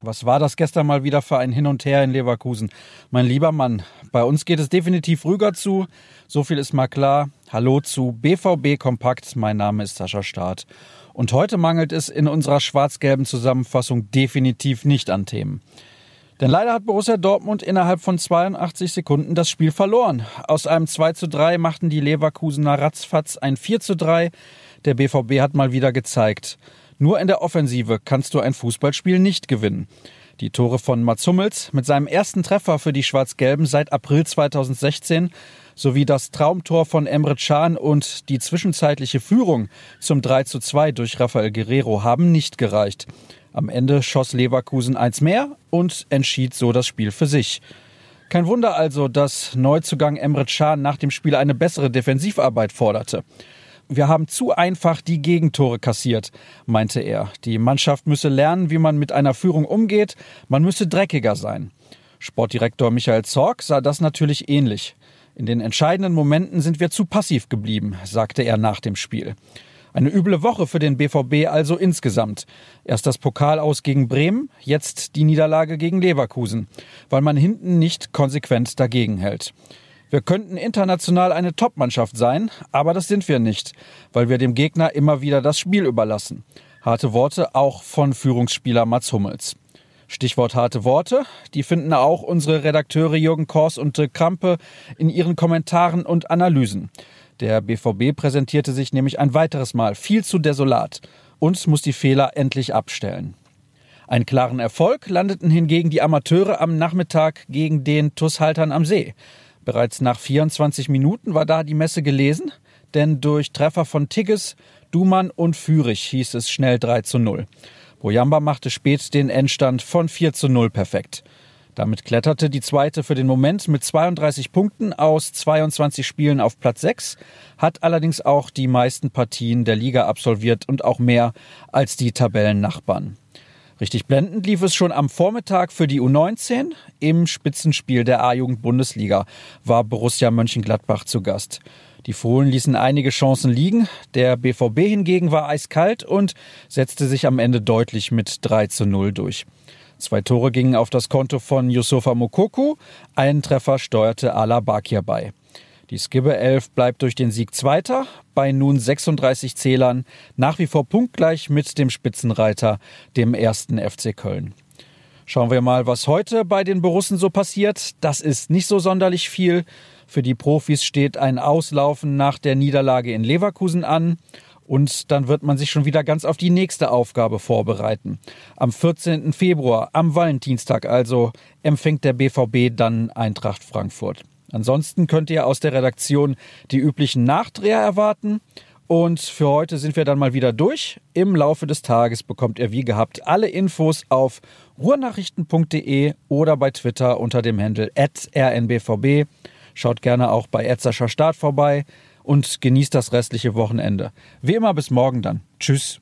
Was war das gestern mal wieder für ein Hin und Her in Leverkusen? Mein lieber Mann, bei uns geht es definitiv ruhiger zu. So viel ist mal klar. Hallo zu BVB Kompakt. Mein Name ist Sascha Staat. Und heute mangelt es in unserer schwarz-gelben Zusammenfassung definitiv nicht an Themen. Denn leider hat Borussia Dortmund innerhalb von 82 Sekunden das Spiel verloren. Aus einem 2 zu 3 machten die Leverkusener ratzfatz ein 4 zu 3. Der BVB hat mal wieder gezeigt. Nur in der Offensive kannst du ein Fußballspiel nicht gewinnen. Die Tore von Mats Hummels mit seinem ersten Treffer für die Schwarz-Gelben seit April 2016 sowie das Traumtor von Emre Can und die zwischenzeitliche Führung zum 3 zu 2 durch Rafael Guerrero haben nicht gereicht. Am Ende schoss Leverkusen eins mehr und entschied so das Spiel für sich. Kein Wunder also, dass Neuzugang Emre Can nach dem Spiel eine bessere Defensivarbeit forderte. Wir haben zu einfach die Gegentore kassiert, meinte er. Die Mannschaft müsse lernen, wie man mit einer Führung umgeht, man müsse dreckiger sein. Sportdirektor Michael Zorg sah das natürlich ähnlich. In den entscheidenden Momenten sind wir zu passiv geblieben, sagte er nach dem Spiel. Eine üble Woche für den BVB also insgesamt. Erst das Pokal aus gegen Bremen, jetzt die Niederlage gegen Leverkusen, weil man hinten nicht konsequent dagegen hält. Wir könnten international eine Topmannschaft sein, aber das sind wir nicht, weil wir dem Gegner immer wieder das Spiel überlassen. Harte Worte auch von Führungsspieler Mats Hummels. Stichwort harte Worte, die finden auch unsere Redakteure Jürgen Kors und Krampe in ihren Kommentaren und Analysen. Der BVB präsentierte sich nämlich ein weiteres Mal viel zu desolat und muss die Fehler endlich abstellen. Einen klaren Erfolg landeten hingegen die Amateure am Nachmittag gegen den TuS Haltern am See. Bereits nach 24 Minuten war da die Messe gelesen, denn durch Treffer von Tigges, Dumann und Fürich hieß es schnell 3 zu 0. Bojamba machte spät den Endstand von 4 zu 0 perfekt. Damit kletterte die zweite für den Moment mit 32 Punkten aus 22 Spielen auf Platz 6, hat allerdings auch die meisten Partien der Liga absolviert und auch mehr als die Tabellennachbarn. Richtig blendend lief es schon am Vormittag für die U19. Im Spitzenspiel der A-Jugend-Bundesliga war Borussia Mönchengladbach zu Gast. Die Fohlen ließen einige Chancen liegen. Der BVB hingegen war eiskalt und setzte sich am Ende deutlich mit 3 zu 0 durch. Zwei Tore gingen auf das Konto von Yusufa Mokoku, einen Treffer steuerte Ala Bakir bei. Die Skibbe 11 bleibt durch den Sieg Zweiter, bei nun 36 Zählern, nach wie vor punktgleich mit dem Spitzenreiter, dem ersten FC Köln. Schauen wir mal, was heute bei den Borussen so passiert. Das ist nicht so sonderlich viel. Für die Profis steht ein Auslaufen nach der Niederlage in Leverkusen an. Und dann wird man sich schon wieder ganz auf die nächste Aufgabe vorbereiten. Am 14. Februar, am Valentinstag also, empfängt der BVB dann Eintracht Frankfurt. Ansonsten könnt ihr aus der Redaktion die üblichen Nachdreher erwarten. Und für heute sind wir dann mal wieder durch. Im Laufe des Tages bekommt ihr wie gehabt alle Infos auf ruhrnachrichten.de oder bei Twitter unter dem Handle rnbvb. Schaut gerne auch bei Etzascher Start vorbei und genießt das restliche Wochenende. Wie immer bis morgen dann. Tschüss.